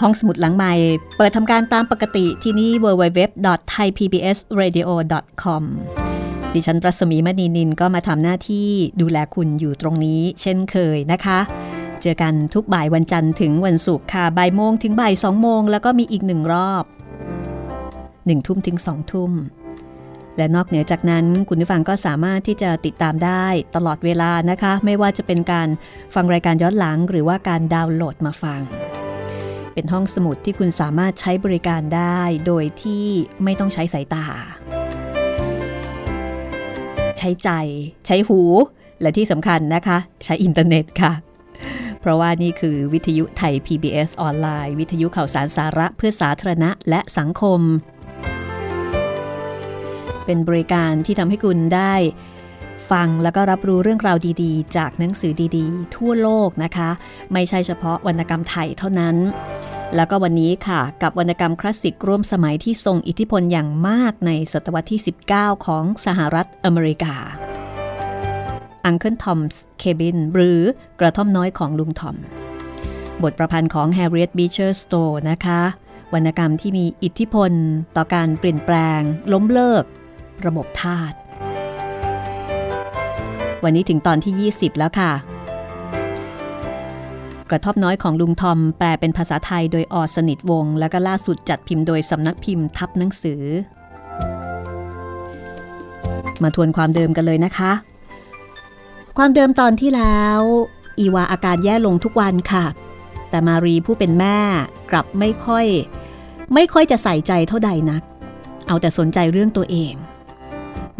ห้องสมุดหลังใหม่ เปิดทำการตามปกติที่นี่ www.thaipbsradio.com ดิฉันรัศมีมณีนินก็มาทำหน้าที่ดูแลคุณอยู่ตรงนี้ เช่นเคยนะคะ เจอกันทุกบ่ายวันจันทร์ถึงวันศุกร์ค่ะบ่ายโมงถึงบ่ายสองโมงแล้วก็มีอีกหนึ่งรอบหนึ่งทุ่มถึงสองทุ่มและนอกเหนือจากนั้นคุณผู้ฟังก็สามารถที่จะติดตามได้ตลอดเวลานะคะ ไม่ว่าจะเป็นการฟังรายการย้อนหลังหรือว่าการดาวน์โหลดมาฟัง เป็นห้องสมุดที่คุณสามารถใช้บริการได้โดยที่ไม่ต้องใช้สายตา ใช้ใจ ใช้หู และที่สำคัญนะคะ ใช้อินเทอร์เน็ตค่ะ เพราะว่านี่คือวิทยุไทย PBS ออนไลน์ วิทยุข่าวสารสาระเพื่อสาธารณะและสังคม เป็นบริการที่ทำให้คุณได้ ฟังแล้วก็รับรู้เรื่องราวดีๆ จากหนังสือดีๆ ทั่วโลกนะคะ ไม่ใช่เฉพาะวรรณกรรมไทยเท่านั้น แล้วก็วันนี้ค่ะ กับวรรณกรรมคลาสสิกร่วมสมัยที่ทรงอิทธิพลอย่างมากในศตวรรษที่ 19 ของสหรัฐอเมริกา Uncle Tom's Cabin หรือกระท่อมน้อยของลุงทอม บทประพันธ์ของ Harriet Beecher Stowe นะคะ วรรณกรรมที่มีอิทธิพลต่อการเปลี่ยนแปลง ล้มเลิก ระบบทาส วันนี้ถึงตอนที่ 20 แล้วค่ะ กระทบน้อยของลุงทอมแปลเป็นภาษาไทยโดยออสนิทวง แล้วก็ล่าสุดจัดพิมพ์โดยสำนักพิมพ์ทับหนังสือ มาทวนความเดิมกันเลยนะคะ ความเดิมตอนที่แล้ว อีวาอาการแย่ลงทุกวันค่ะ แต่มารีผู้เป็นแม่กลับไม่ค่อย ไม่ค่อยจะใส่ใจเท่าใดนัก เอาแต่สนใจเรื่องตัวเอง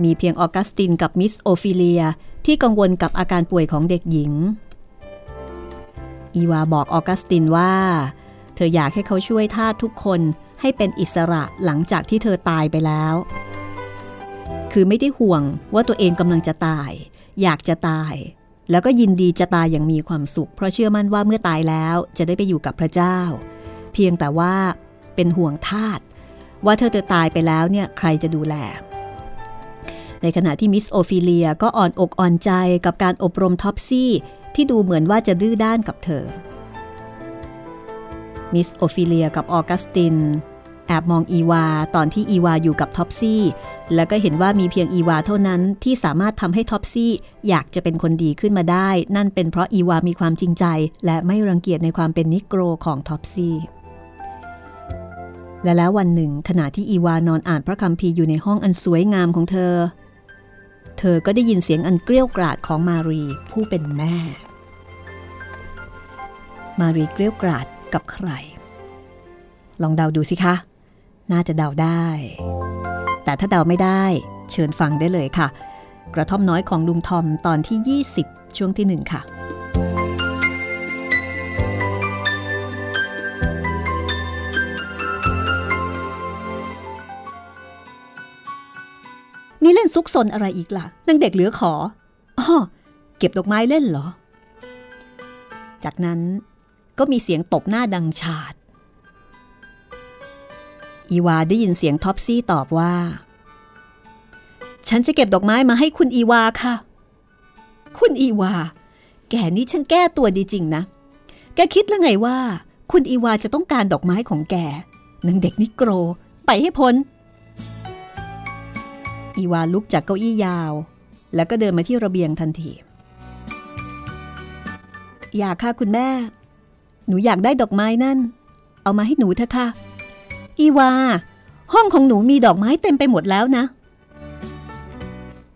มีเพียงออกัสตินกับมิสโอฟิเลีย ที่กังวลกับอาการป่วยของเด็กหญิง อีวาบอกออกัสตินว่า เธออยากให้เขาช่วยทาสทุกคนให้เป็นอิสระหลังจากที่เธอตายไปแล้ว คือไม่ได้ห่วงว่าตัวเองกำลังจะตาย อยากจะตาย แล้วก็ยินดีจะตายอย่างมีความสุข เพราะเชื่อมั่นว่าเมื่อตายแล้วจะได้ไปอยู่กับพระเจ้า เพียงแต่ว่าเป็นห่วงทาสว่าเธอจะตายไปแล้วเนี่ยใครจะดูแล ในขณะที่มิสโอฟิเลียก็อ่อนอกอ่อนใจกับการอบรมท็อปซี่ที่ดูเหมือนว่าจะดื้อด้านกับเธอ มิสโอฟิเลียกับออกัสติน แอบมองอีวาตอนที่อีวาอยู่กับท็อปซี่ แล้วก็เห็นว่ามีเพียงอีวาเท่านั้นที่สามารถทำให้ท็อปซี่อยากจะเป็นคนดีขึ้นมาได้ นั่นเป็นเพราะอีวามีความจริงใจ และไม่รังเกียจในความเป็นนิโกรของท็อปซี่และแล้ววันหนึ่งขณะที่อีวานอนอ่านพระคัมภีร์อยู่ในห้องอันสวยงามของเธอ เธอก็ได้ยินเสียงอันเกรี้ยวกราดของมารีผู้เป็นแม่ มารีเกรี้ยวกราดกับใคร ลองเดาดูสิคะ น่าจะเดาได้ แต่ถ้าเดาไม่ได้เชิญฟังได้เลยค่ะ กระท่อมน้อยของลุงทอมตอนที่ 20 ช่วงที่หนึ่งค่ะ นี่เล่นซุกซนอะไรอีกล่ะนางเด็กเหลือขออ้อเก็บดอกไม้เล่นเหรอ จากนั้นก็มีเสียงตบหน้าดังฉาด อีวาได้ยินเสียงท็อปซี่ตอบว่า ฉันจะเก็บดอกไม้มาให้คุณอีวาค่ะ คุณอีวา แกนี่ฉันแก้ตัวดีจริงนะ แกคิดแล้วไงว่า คุณอีวาจะต้องการดอกไม้ของแกนางเด็กนิโกร ไปให้พ้น อีวาลุกจากเก้าอี้ยาว แล้วก็เดินมาที่ระเบียงทันที อยากค่ะคุณแม่ หนูอยากได้ดอกไม้นั่น เอามาให้หนูเถอะค่ะ อีวา ห้องของหนูมีดอกไม้เต็มไปหมดแล้วนะ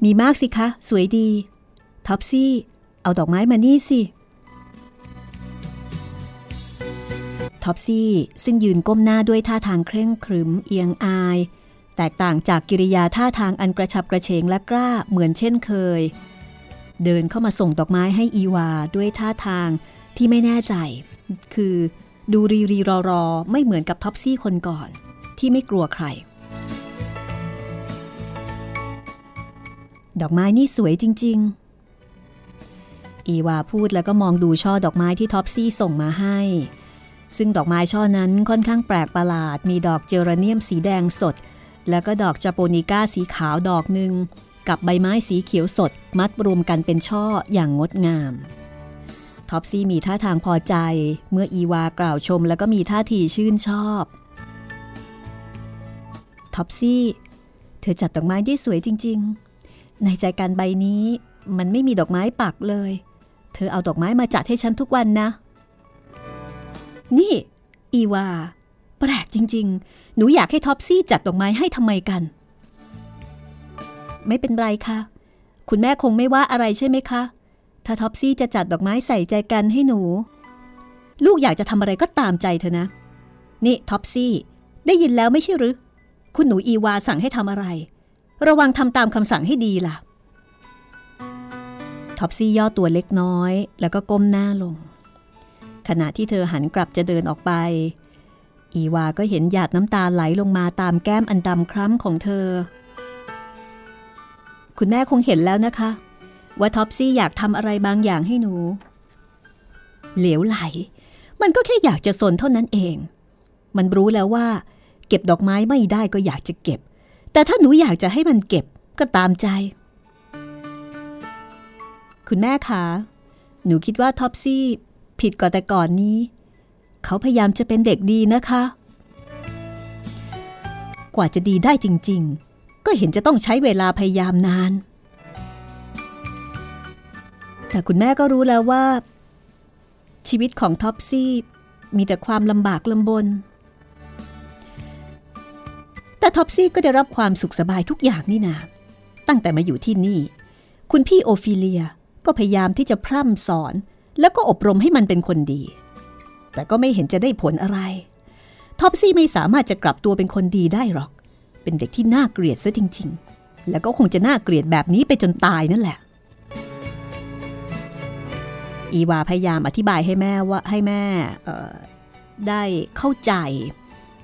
มีมากสิคะ สวยดี ท็อปซี่ เอาดอกไม้มานี่สิท็อปซี่ซึ่งยืนก้มหน้าด้วยท่าทางเคร่งขรึมเอียงอาย แตกต่างจากกิริยาท่าทางอันกระฉับกระเฉงและกล้าเหมือนเช่นเคย เดินเข้ามาส่งดอกไม้ให้อีวาด้วยท่าทางที่ไม่แน่ใจ คือดูรีรีรอรอไม่เหมือนกับท็อปซี่คนก่อนที่ไม่กลัวใคร ดอกไม้นี่สวยจริง ๆ อีวาพูดแล้วก็มองดูช่อดอกไม้ที่ท็อปซี่ส่งมาให้ ซึ่งดอกไม้ช่อนั้นค่อนข้างแปลกประหลาด มีดอกเจอราเนียมสีแดงสด แล้วก็ดอก japonica สีขาวดอกหนึ่ง กับใบไม้สีเขียวสดมัดรวมกันเป็นช่ออย่างงดงาม ท็อปซี่มีท่าทางพอใจ เมื่ออีวากล่าวชมแล้วก็มีท่าทีชื่นชอบ ท็อปซี่ เธอจัดดอกไม้ได้สวยจริง ๆ ในแจกันใบนี้มันไม่มีดอกไม้ปักเลย เธอเอาดอกไม้มาจัดให้ฉันทุกวันนะ นี่ อีวา แปลกจริง ๆ หนูอยากให้ท็อปซี่จัดดอกไม้ให้ทำไมกัน ไม่เป็นไรค่ะ คุณแม่คงไม่ว่าอะไรใช่ไหมคะ ถ้าท็อปซี่จะจัดดอกไม้ใส่แจกันให้หนู ลูกอยากจะทำอะไรก็ตามใจเธอนะ นี่ท็อปซี่ ได้ยินแล้วไม่ใช่หรือ คุณหนูอีวาสั่งให้ทำอะไร ระวังทำตามคำสั่งให้ดีล่ะ ท็อปซี่ย่อตัวเล็กน้อย แล้วก็ก้มหน้าลง ขณะที่เธอหันกลับจะเดินออกไป อีวาก็เห็นหยาดน้ำตาไหลลงมาตามแก้มอันดำคล้ำของเธอ คุณแม่คงเห็นแล้วนะคะ ว่าท็อปซี่อยากทำอะไรบางอย่างให้หนู เหลวไหล มันก็แค่อยากจะซนเท่านั้นเอง มันรู้แล้วว่า เก็บดอกไม้ไม่ได้ก็อยากจะเก็บ แต่ถ้าหนูอยากจะให้มันเก็บก็ตามใจ คุณแม่คะหนูคิดว่าท็อปซี่ผิดกว่าแต่ก่อนนี้ เขาพยายามจะเป็นเด็กดีนะคะ กว่าจะดีได้จริง ๆ ก็เห็นจะต้องใช้เวลาพยายามนาน แต่คุณแม่ก็รู้แล้วว่า ชีวิตของท็อปซี่มีแต่ความลำบากลำบน แต่ท็อปซี่ก็ได้รับความสุขสบายทุกอย่างนี่นาตั้งแต่มาอยู่ที่นี่ คุณพี่โอฟิเลียก็พยายามที่จะพร่ำสอน แล้วก็อบรมให้มันเป็นคนดี แต่ก็ไม่เห็นจะได้ผลอะไร ท็อปซี่ไม่สามารถจะกลับตัวเป็นคนดีได้หรอก เป็นเด็กที่น่าเกลียดซะจริง ๆ แล้วก็คงจะน่าเกลียดแบบนี้ไปจนตายนั่นแหละ อีวาพยายามอธิบายให้แม่ว่าให้แม่ได้เข้าใจ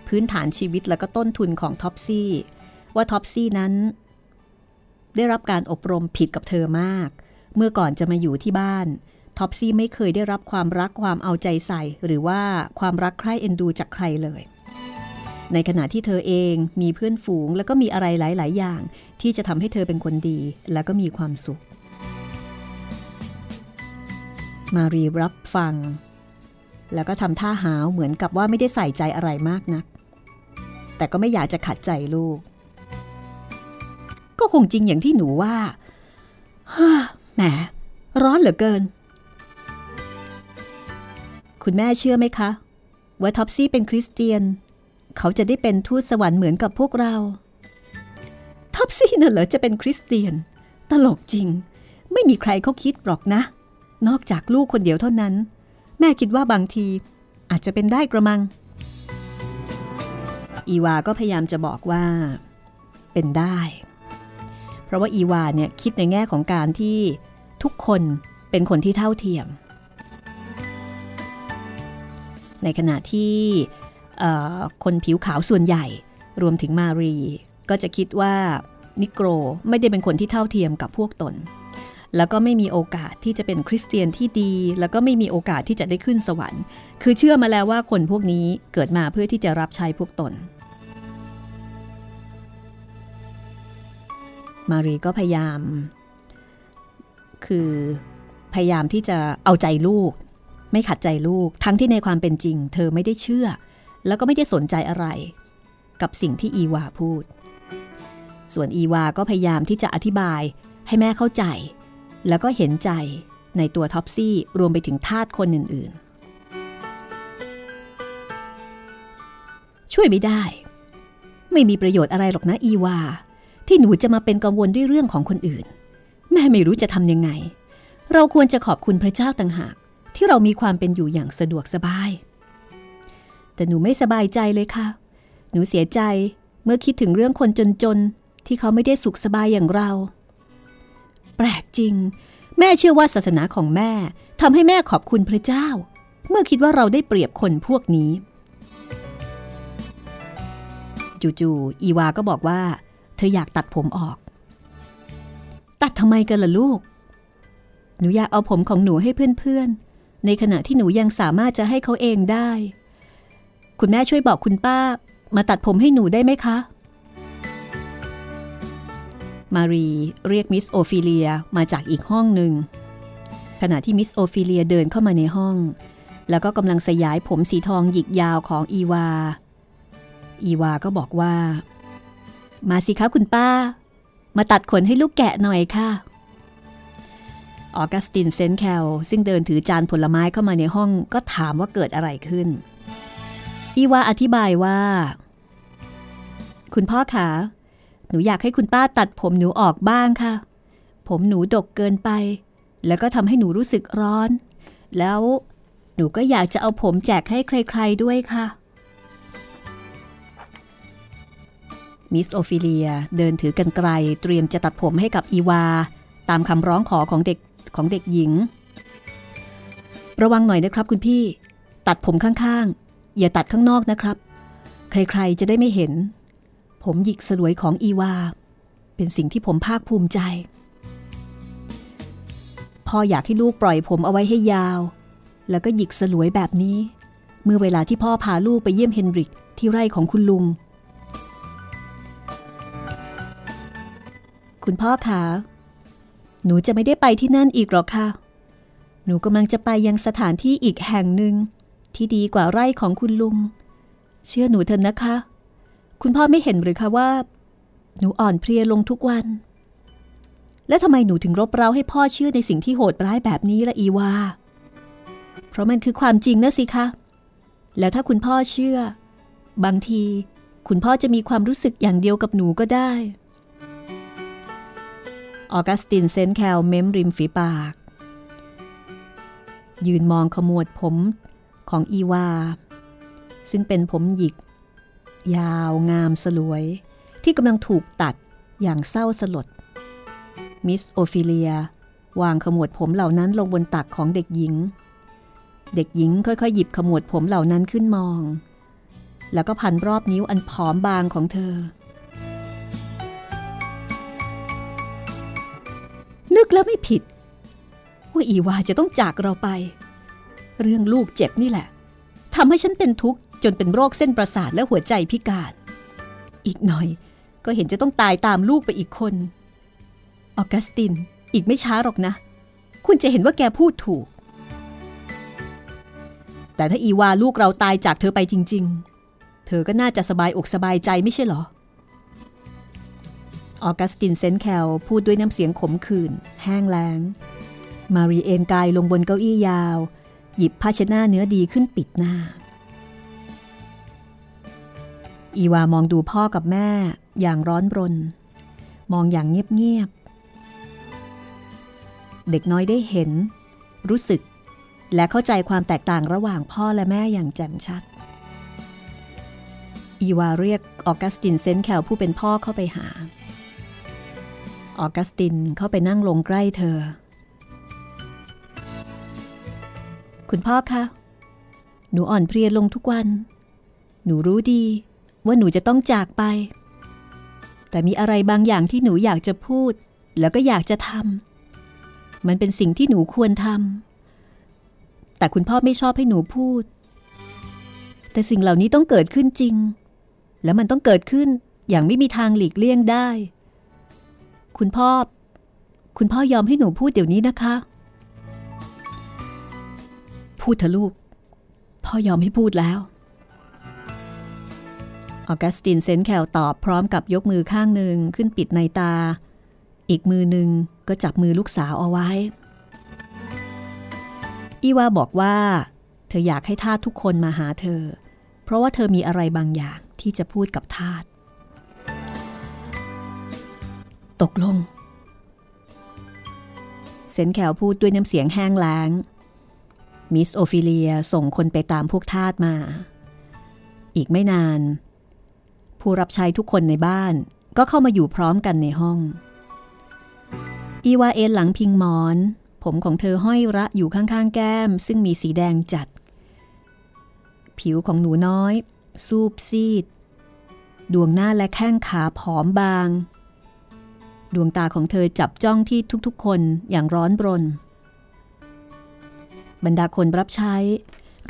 พื้นฐานชีวิตแล้วก็ต้นทุนของท็อปซี่ว่าท็อปซี่นั้น ได้รับการอบรมผิดกับเธอมาก เมื่อก่อนจะมาอยู่ที่บ้าน ท็อปซี่ไม่เคยได้รับความรักความเอาใจใส่ หรือว่าความรักใคร่เอ็นดูจากใครเลย ในขณะที่เธอเองมีเพื่อนฝูงแล้วก็มีอะไรหลาย ๆ อย่าง ที่จะทำให้เธอเป็นคนดี แล้วก็มีความสุข มารีรับฟัง แล้วก็ทำท่าหาวเหมือนกับว่าไม่ได้ใส่ใจอะไรมากนัก แต่ก็ไม่อยากจะขัดใจลูก ก็คงจริงอย่างที่หนูว่าแหมร้อนเหลือเกิน คุณแม่เชื่อไหมคะ ว่าท็อปซี่เป็นคริสเตียน เขาจะได้เป็นทูตสวรรค์เหมือนกับพวกเราท็อปซี่น่ะเหรอจะเป็นคริสเตียน ตลกจริง ไม่มีใครเขาคิดหรอกนะ นอกจากลูกคนเดียวเท่านั้น แม่คิดว่าบางทีอาจจะเป็นได้กระมัง อีวาก็พยายามจะบอกว่า เป็นได้ เพราะว่าอีวาเนี่ยคิดในแง่ของการที่ทุกคนเป็นคนที่เท่าเทียม ในขณะที่คนผิวขาวส่วนใหญ่รวมถึงมารี ก็จะคิดว่านิโกรไม่ได้เป็นคนที่เท่าเทียมกับพวกตน แล้วก็ไม่มีโอกาสที่จะเป็นคริสเตียนที่ดี แล้วก็ไม่มีโอกาสที่จะได้ขึ้นสวรรค์ คือเชื่อมาแล้วว่าคนพวกนี้เกิดมาเพื่อที่จะรับใช้พวกตน มารีก็พยายาม คือพยายามที่จะเอาใจลูก ไม่ขัดใจลูก ทั้งที่ในความเป็นจริง เธอไม่ได้เชื่อ แล้วก็ไม่ได้สนใจอะไร กับสิ่งที่อีวาพูด ส่วนอีวาก็พยายามที่จะอธิบายให้แม่เข้าใจ แล้วก็เห็นใจในตัวท็อปซี่รวมไปถึงทาสคนอื่นๆ ช่วยไม่ได้ ไม่มีประโยชน์อะไรหรอกนะอีวา ที่หนูจะมาเป็นกังวลด้วยเรื่องของคนอื่น แม่ไม่รู้จะทำยังไง เราควรจะขอบคุณพระเจ้าต่างหาก ที่เรามีความเป็นอยู่อย่างสะดวกสบาย แต่หนูไม่สบายใจเลยค่ะ หนูเสียใจเมื่อคิดถึงเรื่องคนจนๆ ที่เขาไม่ได้สุขสบายอย่างเรา แปลกจริง แม่เชื่อว่าศาสนาของแม่ทำให้แม่ขอบคุณพระเจ้า เมื่อคิดว่าเราได้เปรียบคนพวกนี้ จู่ๆอีวาก็บอกว่า เธออยากตัดผมออก ตัดทำไมกันล่ะลูก หนูอยากเอาผมของหนูให้เพื่อนๆ ในขณะที่หนูยังสามารถจะให้เขาเองได้ คุณแม่ช่วยบอกคุณป้า มาตัดผมให้หนูได้ไหมคะ มารีเรียกมิสโอฟิเลียมาจากอีกห้องหนึ่งขณะที่มิสโอฟิเลียเดินเข้ามาในห้อง แล้วก็กำลังสยายผมสีทองหยิกยาวของอีวา อีวาก็บอกว่า มาสิคะคุณป้า มาตัดขนให้ลูกแกะหน่อยค่ะ ออกัสตินเซนแคลซึ่งเดินถือจานผลไม้เข้ามาในห้องก็ถามว่าเกิดอะไรขึ้น อีวาอธิบายว่า คุณพ่อคะหนูอยากให้คุณป้าตัดผมหนูออกบ้างค่ะ ผมหนูดกเกินไป แล้วก็ทำให้หนูรู้สึกร้อน แล้วหนูก็อยากจะเอาผมแจกให้ใคร ๆด้วยค่ะมิสโอฟิเลียเดินถือกรรไกรเตรียมจะตัดผมให้กับอีวา ตามคำร้องขอของเด็ก ของเด็กหญิง ระวังหน่อยนะครับคุณพี่ ตัดผมข้างๆ อย่าตัดข้างนอกนะครับ ใครๆจะได้ไม่เห็น ผมหยิกสลวยของอีวา เป็นสิ่งที่ผมภาคภูมิใจ พ่ออยากให้ลูกปล่อยผมเอาไว้ให้ยาว แล้วก็หยิกสลวยแบบนี้ เมื่อเวลาที่พ่อพาลูกไปเยี่ยมเฮนริกที่ไร่ของคุณลุงคุณพ่อคะ หนูจะไม่ได้ไปที่นั่นอีกหรอกค่ะ หนูกำลังจะไปยังสถานที่อีกแห่งหนึ่ง ที่ดีกว่าไร่ของคุณลุง เชื่อหนูเถอะนะคะ คุณพ่อไม่เห็นหรือคะว่า หนูอ่อนเพลียลงทุกวัน และทำไมหนูถึงรบเร้าให้พ่อเชื่อในสิ่งที่โหดร้ายแบบนี้ละอีวา เพราะมันคือความจริงนะสิคะ แล้วถ้าคุณพ่อเชื่อ บางที คุณพ่อจะมีความรู้สึกอย่างเดียวกับหนูก็ได้ ออกัสตินเซนแคลเม้มริมฝีปาก ยืนมองขมวดผมของอีวา ซึ่งเป็นผมหยิก ยาวงามสลวย ที่กำลังถูกตัดอย่างเศร้าสลด มิสโอฟิเลียวางขมวดผมเหล่านั้นลงบนตักของเด็กหญิง เด็กหญิงค่อยๆ หยิบขมวดผมเหล่านั้นขึ้นมอง แล้วก็พันรอบนิ้วอันผอมบางของเธอ นึกแล้วไม่ผิด ว่าอีวาจะต้องจากเราไป เรื่องลูกเจ็บนี่แหละทำให้ฉันเป็นทุกข์จนเป็นโรคเส้นประสาทและหัวใจพิการ อีกหน่อยก็เห็นจะต้องตายตามลูกไปอีกคน ออกัสตินอีกไม่ช้าหรอกนะ คุณจะเห็นว่าแกพูดถูก แต่ถ้าอีวาลูกเราตายจากเธอไปจริง ๆ เธอก็น่าจะสบายอกสบายใจไม่ใช่หรอ ออกัสตินเซนแคลพูดด้วยน้ำเสียงขมขื่นแห้งแล้ง มารีเอนกายลงบนเก้าอี้ยาว หยิบผ้าเช็ดหน้าเนื้อดีขึ้นปิดหน้า อีวามองดูพ่อกับแม่อย่างร้อนรน มองอย่างเงียบๆ เด็กน้อยได้เห็น รู้สึก และเข้าใจความแตกต่างระหว่างพ่อและแม่อย่างแจ่มชัด อีวาเรียกออกัสตินเซนแคลผู้เป็นพ่อเข้าไปหา ออกัสตินเข้าไปนั่งลงใกล้เธอ คุณพ่อคะ หนูอ่อนเพลียลงทุกวัน หนูรู้ดีว่าหนูจะต้องจากไป แต่มีอะไรบางอย่างที่หนูอยากจะพูด แล้วก็อยากจะทำ มันเป็นสิ่งที่หนูควรทำ แต่คุณพ่อไม่ชอบให้หนูพูด แต่สิ่งเหล่านี้ต้องเกิดขึ้นจริง แล้วมันต้องเกิดขึ้นอย่างไม่มีทางหลีกเลี่ยงได้ คุณพ่อ คุณพ่อยอมให้หนูพูดเดี๋ยวนี้นะคะ พูดเถอะลูก พ่อยอมให้พูดแล้วออกัสตินเซนแคลตอบพร้อมกับยกมือข้างหนึ่งขึ้นปิดในตา อีกมือหนึ่งก็จับมือลูกสาวเอาไว้ อีวาบอกว่า เธออยากให้ทาสทุกคนมาหาเธอ เพราะว่าเธอมีอะไรบางอย่างที่จะพูดกับทาส ตกลง เซนแคลพูดด้วยน้ำเสียงแห้งแล้ง มิสโอฟิเลียส่งคนไปตามพวกทาสมา อีกไม่นาน ผู้รับใช้ทุกคนในบ้านก็เข้ามาอยู่พร้อมกันในห้อง อีวาเอนหลังพิงหมอน ผมของเธอห้อยระอยู่ข้างๆ แก้ม ซึ่งมีสีแดงจัด ผิวของหนูน้อย ซูบซีด ดวงหน้าและแข้งขาผอมบาง ดวงตาของเธอจับจ้องที่ทุกๆ คนอย่างร้อนรน บรรดาคนรับใช้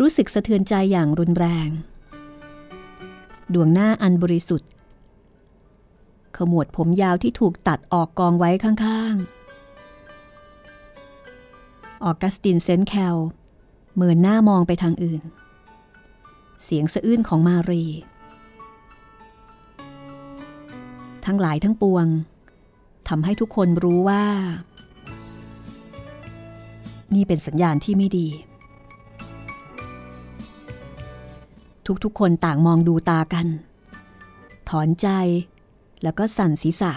รู้สึกสะเทือนใจอย่างรุนแรง ดวงหน้าอันบริสุทธิ์ ขมวดผมยาวที่ถูกตัดออกกองไว้ข้างๆ ออกัสตินเซนแคลเมินหน้ามองไปทางอื่น เสียงสะอื้นของมารี ทั้งหลายทั้งปวง ทำให้ทุกคนรู้ว่า นี่เป็นสัญญาณที่ไม่ดี ทุกๆคนต่างมองดูตากัน ถอนใจแล้วก็สั่นศีรษะ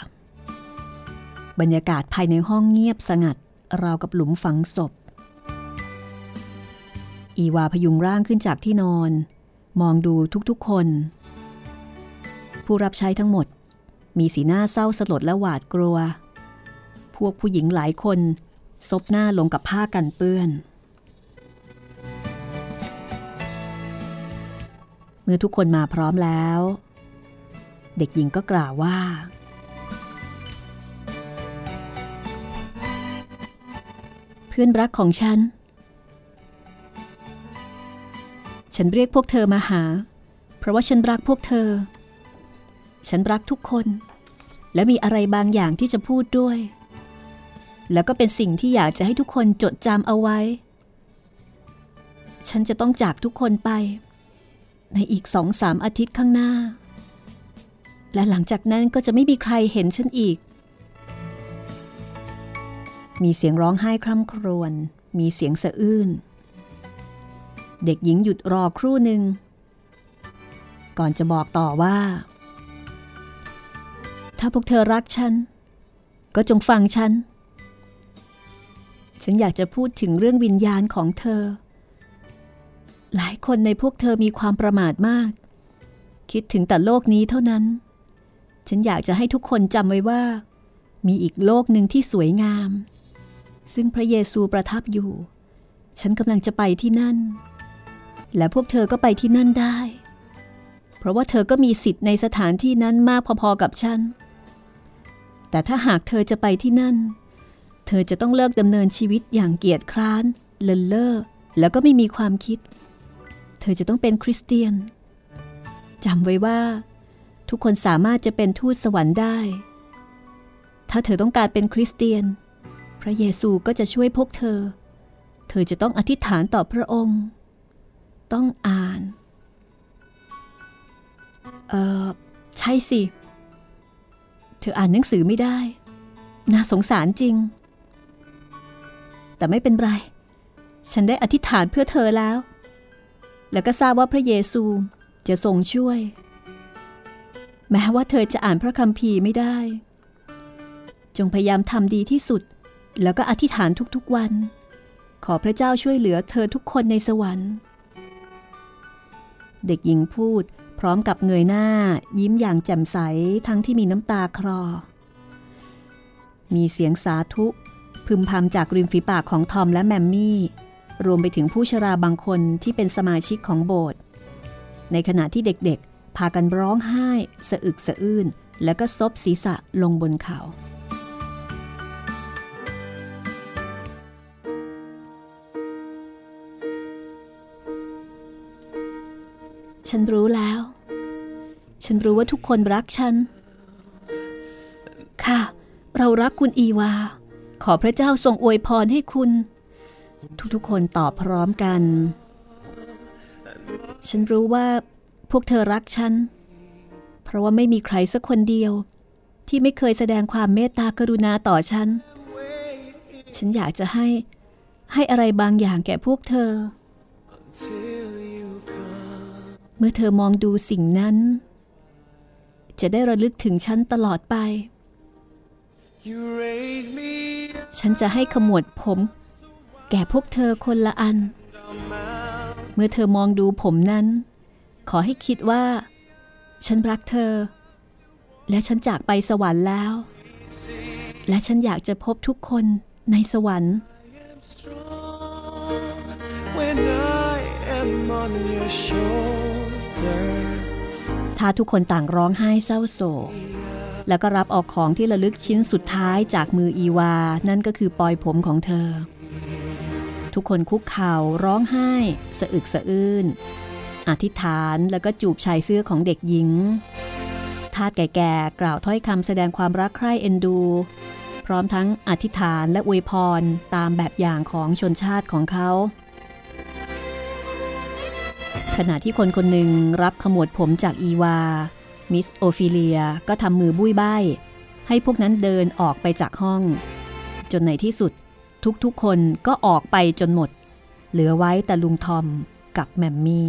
บรรยากาศภายในห้องเงียบสงัดราวกับหลุมฝังศพ อีวาพยุงร่างขึ้นจากที่นอน มองดูทุกๆคน ผู้รับใช้ทั้งหมด มีสีหน้าเศร้าสลดและหวาดกลัว พวกผู้หญิงหลายคนซบหน้าลงกับผ้ากันเปื้อน เมื่อทุกคนมาพร้อมแล้ว เด็กหญิงก็กล่าวว่า เพื่อนรักของฉัน ฉันเรียกพวกเธอมาหา เพราะว่าฉันรักพวกเธอ ฉันรักทุกคน และมีอะไรบางอย่างที่จะพูดด้วย แล้วก็เป็นสิ่งที่อยากจะให้ทุกคนจดจำเอาไว้ ฉันจะต้องจากทุกคนไป ในอีกสองสามอาทิตย์ข้างหน้า และหลังจากนั้นก็จะไม่มีใครเห็นฉันอีก มีเสียงร้องไห้คร่ำครวญ มีเสียงสะอื้น เด็กหญิงหยุดรอครู่หนึ่งก่อนจะบอกต่อว่า ถ้าพวกเธอรักฉัน ก็จงฟังฉัน ฉันอยากจะพูดถึงเรื่องวิญญาณของเธอ หลายคนในพวกเธอมีความประมาทมาก คิดถึงแต่โลกนี้เท่านั้น ฉันอยากจะให้ทุกคนจำไว้ว่า มีอีกโลกหนึ่งที่สวยงาม ซึ่งพระเยซูประทับอยู่ ฉันกำลังจะไปที่นั่น และพวกเธอก็ไปที่นั่นได้เพราะว่าเธอก็มีสิทธิ์ในสถานที่นั้นมากพอๆกับฉัน แต่ถ้าหากเธอจะไปที่นั่น เธอจะต้องเลิกดำเนินชีวิตอย่างเกียจคร้านเลินเล่อแล้วก็ไม่มีความคิด เธอจะต้องเป็นคริสเตียนจำไว้ว่า ทุกคนสามารถจะเป็นทูตสวรรค์ได้ ถ้าเธอต้องการเป็นคริสเตียน พระเยซูก็จะช่วยพวกเธอ เธอจะต้องอธิษฐานต่อพระองค์ ต้องอ่าน เออใช่สิเเธออ่านหนังสือไม่ได้ น่าสงสารจริง แต่ไม่เป็นไร ฉันได้อธิษฐานเพื่อเธอแล้ว แล้วก็ทราบว่าพระเยซูจะทรงช่วย แม้ว่าเธอจะอ่านพระคัมภีร์ไม่ได้ จงพยายามทำดีที่สุด แล้วก็อธิษฐานทุกๆวัน ขอพระเจ้าช่วยเหลือเธอทุกคนในสวรรค์ เด็กหญิงพูด พร้อมกับเงยหน้ายิ้มอย่างแจ่มใสทั้งที่มีน้ำตาคลอ มีเสียงสาธุ พึมพำจากริมฝีปากของทอมและแมมมี่ รวมไปถึงผู้ชราบางคนที่เป็นสมาชิกของโบสถ์ในขณะที่เด็กๆ พากันร้องไห้ สะอึกสะอื้น แล้วก็ซบศีรษะลงบนเขา ฉันรู้แล้ว ฉันรู้ว่าทุกคนรักฉัน ค่ะ เรารักคุณอีวา ขอพระเจ้าทรงอวยพรให้คุณ ทุกๆคนตอบพร้อมกัน ฉันรู้ว่าพวกเธอรักฉัน เพราะว่าไม่มีใครสักคนเดียว ที่ไม่เคยแสดงความเมตตากรุณาต่อฉัน ฉันอยากจะให้ให้อะไรบางอย่างแก่พวกเธอ เมื่อเธอมองดูสิ่งนั้น จะได้ระลึกถึงฉันตลอดไป You raise me ฉันจะให้ขมวดผม แก่พวกเธอคนละอัน เมื่อเธอมองดูผมนั้น ขอให้คิดว่า ฉันรักเธอ และฉันจากไปสวรรค์แล้ว และฉันอยากจะพบทุกคนในสวรรค์ when I am on your shoulder. ถ้าทุกคนต่างร้องไห้เศร้าโศก แล้วก็รับเออกของที่ระลึกชิ้นสุดท้ายจากมืออีวา นั่นก็คือปลอยผมของเธอ ทุกคนคุกเข่าร้องไห้ สะอึกสะอื้น อธิษฐานแล้วก็จูบชายเสื้อของเด็กหญิง ทาสแก่ๆกล่าวถ้อยคำแสดงความรักใคร่เอ็นดู พร้อมทั้งอธิษฐานและอวยพรตามแบบอย่างของชนชาติของเขา ขณะที่คนคนหนึ่งรับขมวดผมจากอีวา มิสโอฟิเลียก็ทำมือบุ้ยใบ้ให้พวกนั้นเดินออกไปจากห้อง จนในที่สุด ทุกๆคนก็ออกไปจนหมด เหลือไว้แต่ลุงทอมกับแมมมี่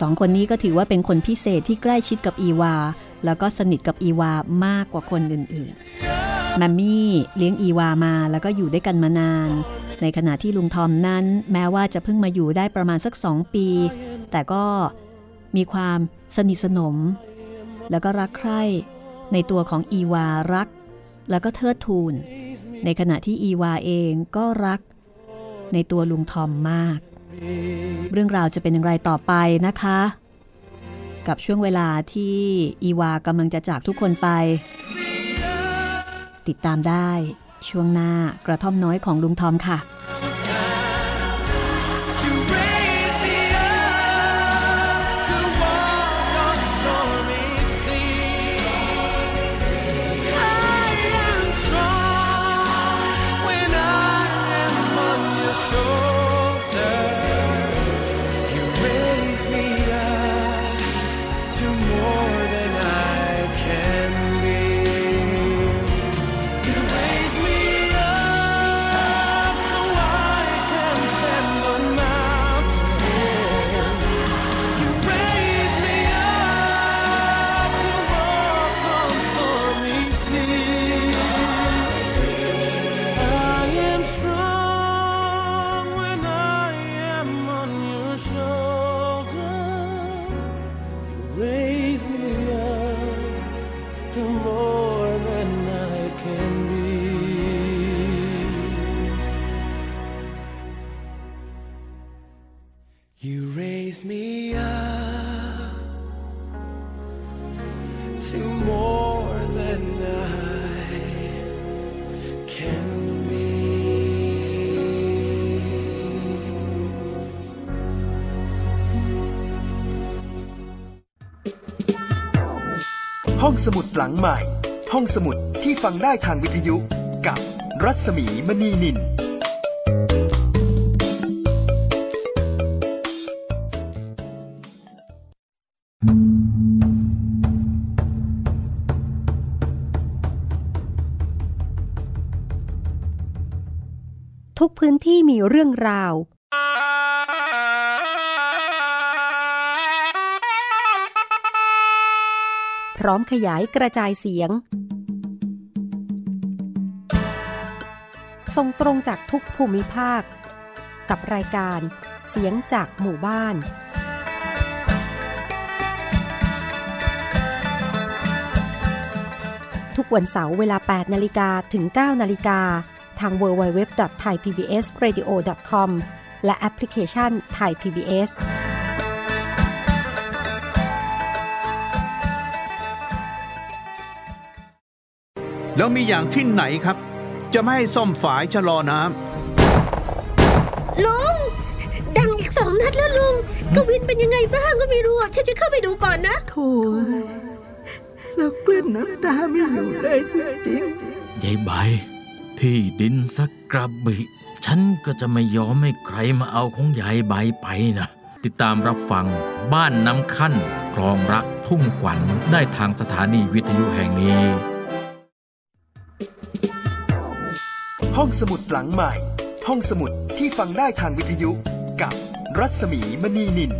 สองคนนี้ก็ถือว่าเป็นคนพิเศษที่ใกล้ชิดกับอีวา แล้วก็สนิทกับอีวามากกว่าคนอื่นๆ แมมมี่เลี้ยงอีวามาแล้วก็อยู่ด้วยกันมานาน ในขณะที่ลุงทอมนั้น แม้ว่าจะเพิ่งมาอยู่ได้ประมาณสักสองปี แต่ก็มีความสนิทสนม แล้วก็รักใคร่ในตัวของอีวารัก แล้วก็เทิดทูน ในขณะที่อีวาเองก็รัก ในตัวลุงทอมมาก เรื่องราวจะเป็นอย่างไรต่อไปนะคะ กับช่วงเวลาที่อีวากำลังจะจากทุกคนไป ติดตามได้ ช่วงหน้ากระท่อมน้อยของลุงทอมค่ะ ฟังได้ทางวิทยุกับรัศมีมณีนิน ทุกพื้นที่มีเรื่องราว พร้อมขยายกระจายเสียง ส่งตรงจากทุกภูมิภาค กับรายการเสียงจากหมู่บ้าน ทุกวันเสาร์เวลา 8 นาฬิกาถึง 9 นาฬิกา ทาง www.thaipbsradio.com และแอปพลิเคชัน Thai PBS แล้วมีอย่างที่ไหนครับ จะไม่ให้ซ่อมฝายชะลอน้ลุง ดังอีกสองนัดแล้วลุงกวินเป็นยังไงบ้างก็ไม่รู้อะฉันจะเข้าไปดูก่อนนะโถ่แล้วกลั้นน้ำตาไม่อยู่เลยจริงยายใบ ที่ดินสักกระบิฉันก็จะไม่ยอมให้ใครมาเอาของยายใบไปนะ ติดตามรับฟังบ้านน้ำขั้นคลองรักทุ่งขวัญได้ทางสถานีวิทยุแห่งนี้ ห้องสมุดหลังใหม่ ห้องสมุดที่ฟังได้ทางวิทยุ กับรัศมีมณีนิน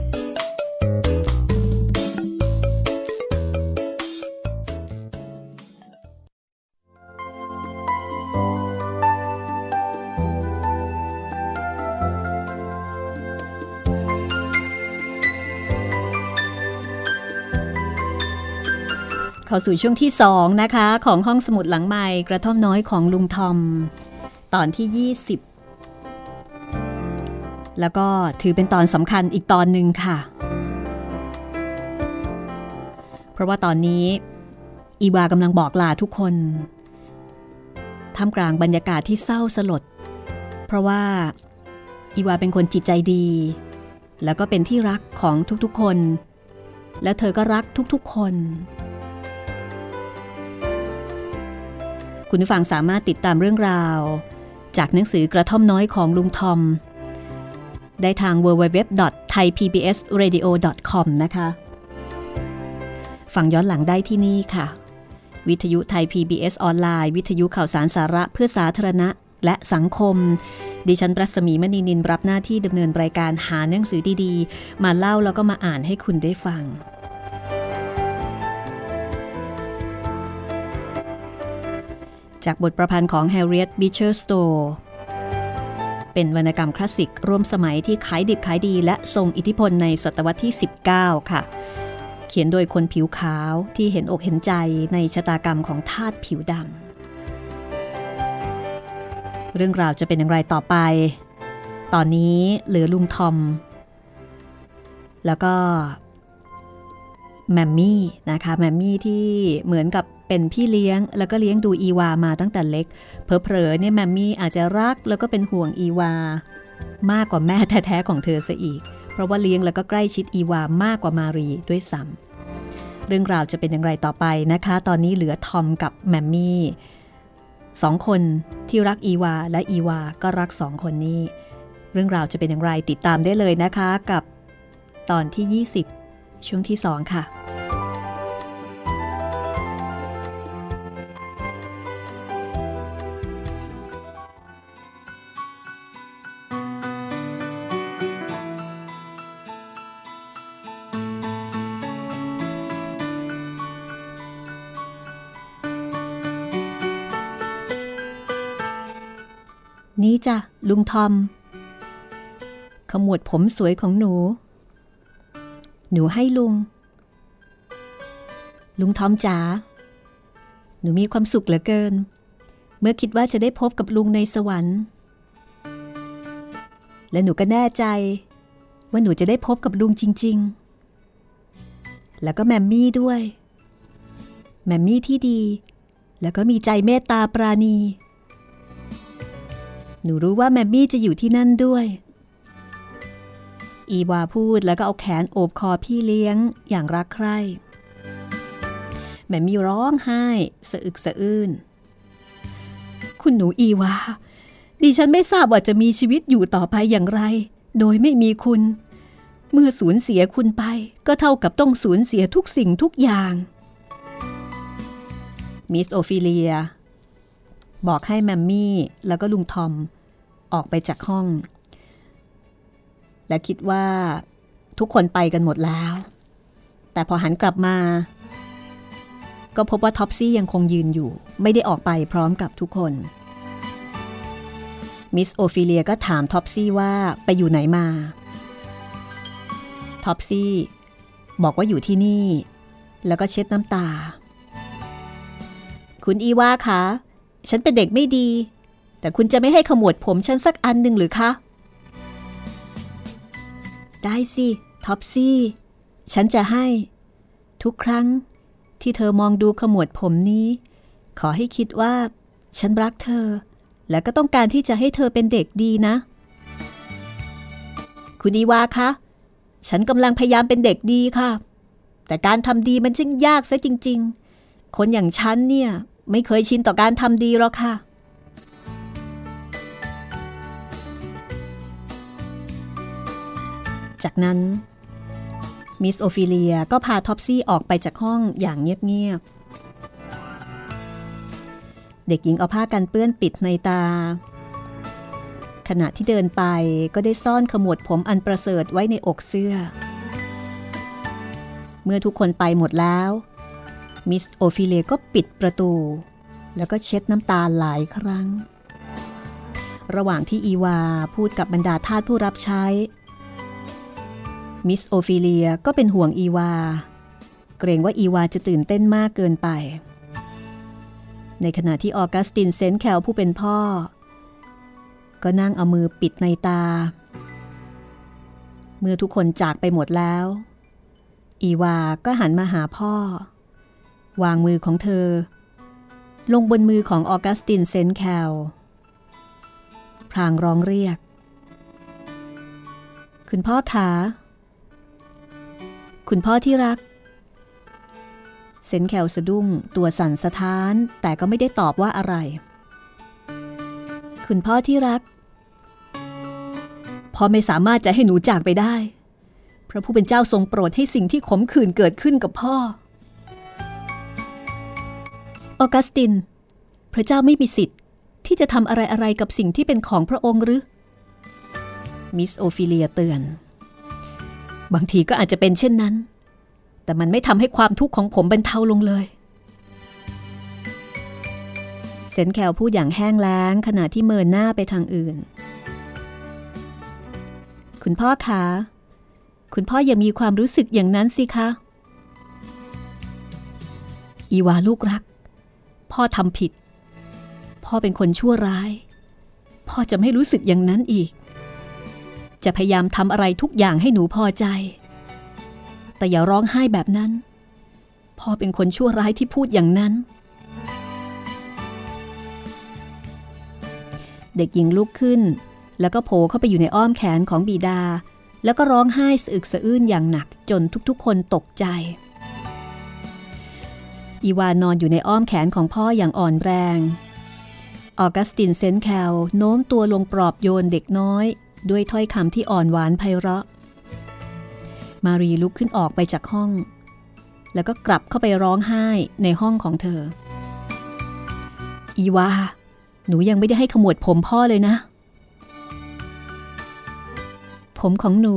เข้าสู่ช่วงที่ 2 นะคะ ของห้องสมุดหลังใหม่กระท่อมน้อยของลุงทอม ตอนที่ 20 แล้วก็ถือเป็นตอนสำคัญอีกตอนหนึ่งค่ะ เพราะว่าตอนนี้ อีวากำลังบอกลาทุกคนท่ามกลางบรรยากาศที่เศร้าสลด เพราะว่าอีวาเป็นคนจิตใจดี แล้วก็เป็นที่รักของทุกๆคน และเธอก็รักทุกๆคน คุณผู้ฟังสามารถติดตามเรื่องราว จากหนังสือกระท่อมน้อยของลุงทอม ได้ทาง www.thaipbsradio.com นะคะฟังย้อนหลังได้ที่นี่ค่ะ วิทยุไทย PBS ออนไลน์ วิทยุข่าวสารสาระเพื่อสาธารณะและสังคม ดิฉันปรัศมีมณีนินรับหน้าที่ดำเนินรายการหาหนังสือดีๆ มาเล่าแล้วก็มาอ่านให้คุณได้ฟัง จากบทประพันธ์ของ Harriet Beecher Stowe เป็นวรรณกรรมคลาสสิกร่วมสมัยที่ขายดิบขายดีและทรงอิทธิพลในศตวรรษที่ 19 ค่ะ เขียนโดยคนผิวขาวที่เห็นอกเห็นใจในชะตากรรมของทาสผิวดำ เรื่องราวจะเป็นอย่างไรต่อไป ตอนนี้เหลือลุงทอม แล้วก็แมมมี่นะคะแมมมี่ที่เหมือนกับ เป็นพี่เลี้ยง แล้วก็เลี้ยงดูอีวามาตั้งแต่เล็กเพลอๆเนี่ยแมมมี่อาจจะรักแล้วก็เป็นห่วงอีวา มากกว่าแม่แท้ๆของเธอซะอีก เพราะว่าเลี้ยงแล้วก็ใกล้ชิดอีวามากกว่ามารีด้วยซ้ำเรื่องราวจะเป็นอย่างไรต่อไปนะคะ ตอนนี้เหลือทอมกับแมมมี่สองคนที่รักอีวาและอีวาก็รักสองคนนี้ เรื่องราวจะเป็นอย่างไรติดตามได้เลยนะคะกับตอนที่ 20 ช่วงที่ 2 ค่ะ จ้ะลุงทอม ขมวดผมสวยของหนู หนูให้ลุง ลุงทอมจ๋า หนูมีความสุขเหลือเกิน เมื่อคิดว่าจะได้พบกับลุงในสวรรค์ และหนูก็แน่ใจ ว่าหนูจะได้พบกับลุงจริง ๆ แล้วก็แมมมี่ด้วย แมมมี่ที่ดี แล้วก็มีใจเมตตาปราณี หนูรู้ว่าแมมมี่จะอยู่ที่นั่นด้วย อีวาพูดแล้วก็เอาแขนโอบคอพี่เลี้ยงอย่างรักใคร่แมมมี่ร้องไห้สะอึกสะอื้น คุณหนูอีวา ดิฉันไม่ทราบว่าจะมีชีวิตอยู่ต่อไปอย่างไร โดยไม่มีคุณ เมื่อสูญเสียคุณไป ก็เท่ากับต้องสูญเสียทุกสิ่งทุกอย่าง มิสโอฟิเลีย บอกให้แมมมี่แล้วก็ลุงทอม ออกไปจากห้อง และคิดว่าทุกคนไปกันหมดแล้ว แต่พอหันกลับมา ก็พบว่าท็อปซี่ยังคงยืนอยู่ ไม่ได้ออกไปพร้อมกับทุกคนมิสโอฟิเลียก็ถามท็อปซี่ว่าไปอยู่ไหนมาท็อปซี่บอกว่าอยู่ที่นี่ แล้วก็เช็ดน้ำตา คุณอีว่าคะ ฉันเป็นเด็กไม่ดี แต่คุณจะไม่ให้ขมวดผมฉันสักอันหนึ่งหรือคะ ได้สิท็อปซี่ ฉันจะให้ ทุกครั้งที่เธอมองดูขมวดผมนี้ ขอให้คิดว่า ฉันรักเธอ และก็ต้องการที่จะให้เธอเป็นเด็กดีนะ คุณอีวาคะฉันกำลังพยายามเป็นเด็กดีค่ะ แต่การทำดีมันช่างยากซะจริง ๆ คนอย่างฉันเนี่ย ไม่เคยชินต่อการทำดีหรอกค่ะ จากนั้นมิสโอฟิเลียก็พาท็อปซี่ออกไปจากห้องอย่างเงียบๆ เด็กหญิงเอาผ้ากันเปื้อนปิดนัยน์ตา ขณะที่เดินไปก็ได้ซ่อนขมวดผมอันประเสริฐไว้ในอกเสื้อ เมื่อทุกคนไปหมดแล้ว มิสโอฟิเลียก็ปิดประตู แล้วก็เช็ดน้ำตาหลายครั้ง ระหว่างที่อีวาพูดกับบรรดาทาสผู้รับใช้ มิสโอฟิเลียก็เป็นห่วงอีวา เกรงว่าอีวาจะตื่นเต้นมากเกินไป ในขณะที่ออกัสตินเซนแคลผู้เป็นพ่อ ก็นั่งเอามือปิดในตา เมื่อทุกคนจากไปหมดแล้ว อีวาก็หันมาหาพ่อ วางมือของเธอ ลงบนมือของออกัสตินเซนแคลพรางร้องเรียก คุณพ่อขาคุณพ่อที่รัก เซนแคลสะดุ้งตัวสั่นสะท้านแต่ก็ไม่ได้ตอบว่าอะไร คุณพ่อที่รัก พ่อไม่สามารถจะให้หนูจากไปได้ พระผู้เป็นเจ้าทรงโปรดให้สิ่งที่ขมขื่นเกิดขึ้นกับพ่อ ออกัสติน พระเจ้าไม่มีสิทธิ์ ที่จะทำอะไรอะไรกับสิ่งที่เป็นของพระองค์หรือ มิสโอฟิเลียเตือน บางทีก็อาจจะเป็นเช่นนั้น แต่มันไม่ทำให้ความทุกข์ของผมบรรเทาลงเลยเซนแคลพูดอย่างแห้งแล้งขณะที่เมินหน้าไปทางอื่น คุณพ่อคะ คุณพ่ออย่ามีความรู้สึกอย่างนั้นสิคะ อีวาลูกรัก พ่อทำผิด พ่อเป็นคนชั่วร้าย พ่อจะไม่รู้สึกอย่างนั้นอีก จะพยายามทำอะไรทุกอย่างให้หนูพอใจ แต่อย่าร้องไห้แบบนั้น พ่อเป็นคนชั่วร้ายที่พูดอย่างนั้น เด็กหญิงลุกขึ้น แล้วก็โผล่เข้าไปอยู่ในอ้อมแขนของบีดา แล้วก็ร้องไห้สะอึกสะอื้นอย่างหนักจนทุกๆ คนตกใจ อีวานนอนอยู่ในอ้อมแขนของพ่ออย่างอ่อนแรง ออกัสตินเซนแคลโน้มตัวลงปลอบโยนเด็กน้อย ด้วยถ้อยคำที่อ่อนหวานไพเราะ มารีลุกขึ้นออกไปจากห้อง แล้วก็กลับเข้าไปร้องไห้ในห้องของเธอ อีวา หนูยังไม่ได้ให้ขมวดผมพ่อเลยนะ ผมของหนู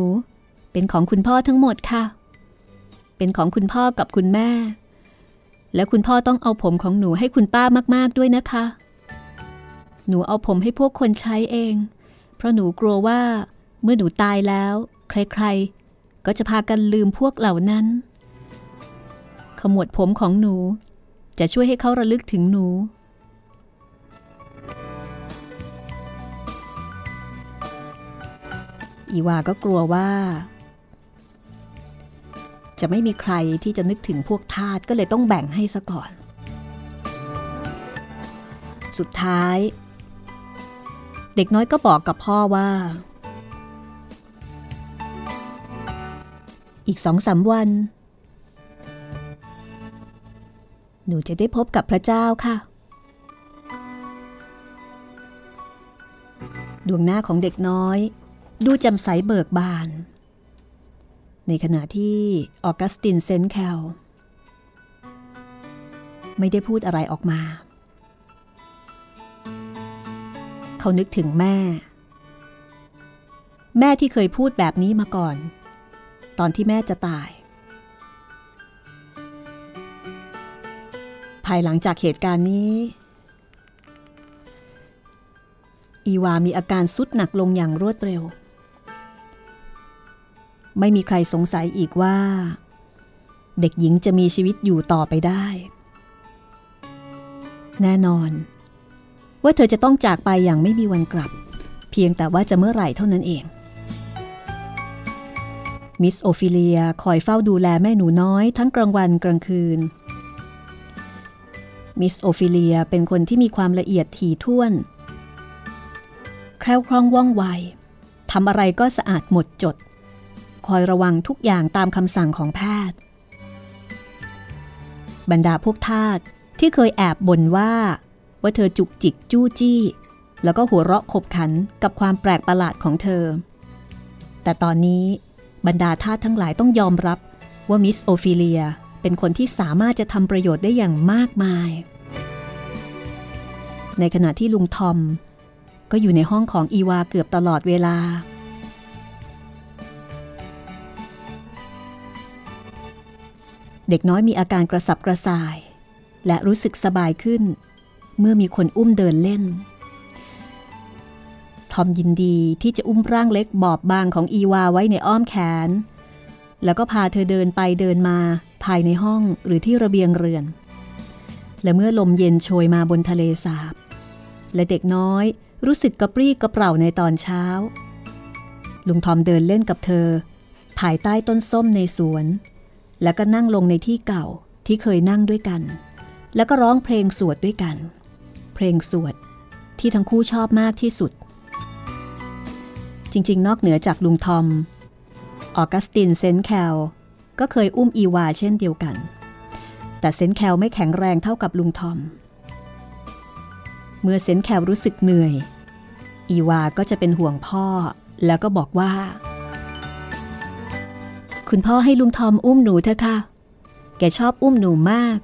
เป็นของคุณพ่อทั้งหมดค่ะ เป็นของคุณพ่อกับคุณแม่ และคุณพ่อต้องเอาผมของหนูให้คุณป้ามากๆด้วยนะคะ หนูเอาผมให้พวกคนใช้เอง เพราะหนูกลัวว่า เมื่อหนูตายแล้ว ใครๆ ก็จะพากันลืมพวกเหล่านั้น ขมวดผมของหนู จะช่วยให้เขาระลึกถึงหนูออีวาก็กลัวว่า จะไม่มีใครที่จะนึกถึงพวกทาสก็เลยต้องแบ่งให้ซะก่อน สุดท้าย เด็กน้อยก็บอกกับพ่อว่า อีกสองสามวัน หนูจะได้พบกับพระเจ้าค่ะ ดวงหน้าของเด็กน้อย ดูจำใสเบิกบาน ในขณะที่ออกัสตินเซนแคลไม่ได้พูดอะไรออกมา เขานึกถึงแม่ แม่ที่เคยพูดแบบนี้มาก่อน ตอนที่แม่จะตาย ภายหลังจากเหตุการณ์นี้ อีวามีอาการสุดหนักลงอย่างรวดเร็ว ไม่มีใครสงสัยอีกว่า เด็กหญิงจะมีชีวิตอยู่ต่อไปได้ แน่นอน ว่าเธอจะต้องจากไปอย่างไม่มีวันกลับ เพียงแต่ว่าจะเมื่อไหร่เท่านั้นเอง มิสโอฟิเลียคอยเฝ้าดูแลแม่หนูน้อยทั้งกลางวันกลางคืน มิสโอฟิเลียเป็นคนที่มีความละเอียดถี่ถ้วน แคล่วคล่องว่องไวทำอะไรก็สะอาดหมดจด คอยระวังทุกอย่างตามคำสั่งของแพทย์ บรรดาพวกทาสที่เคยแอบบ่นว่า ว่าเธอจุกจิกจู้จี้ แล้วก็หัวเราะขบขันกับความแปลกประหลาดของเธอ แต่ตอนนี้บรรดาทาสทั้งหลายต้องยอมรับว่ามิสโอฟิเลียเป็นคนที่สามารถจะทำประโยชน์ได้อย่างมากมาย ในขณะที่ลุงทอม ก็อยู่ในห้องของอีวาเกือบตลอดเวลา เด็กน้อยมีอาการกระสับกระส่าย และรู้สึกสบายขึ้น เมื่อมีคนอุ้มเดินเล่น ทอมยินดีที่จะอุ้มร่างเล็กบอบบางของอีวาไว้ในอ้อมแขน แล้วก็พาเธอเดินไปเดินมาภายในห้องหรือที่ระเบียงเรือน และเมื่อลมเย็นโชยมาบนทะเลสาบ และเด็กน้อยรู้สึกกระปรี้กระเปร่าในตอนเช้า ลุงทอมเดินเล่นกับเธอ ภายใต้ต้นส้มในสวน แล้วก็นั่งลงในที่เก่าที่เคยนั่งด้วยกัน แล้วก็ร้องเพลงสวดด้วยกัน เพลงสวดที่ทั้งคู่ชอบมากที่สุด จริง ๆ นอกเหนือจากลุงทอม ออกัสตินเซนแคลก็เคยอุ้มอีวาเช่นเดียวกัน แต่เซนแคลไม่แข็งแรงเท่ากับลุงทอม เมื่อเซนแคลรู้สึกเหนื่อย อีวาก็จะเป็นห่วงพ่อแล้วก็บอกว่า คุณพ่อให้ลุงทอมอุ้มหนูเถอะค่ะ แกชอบอุ้มหนูมาก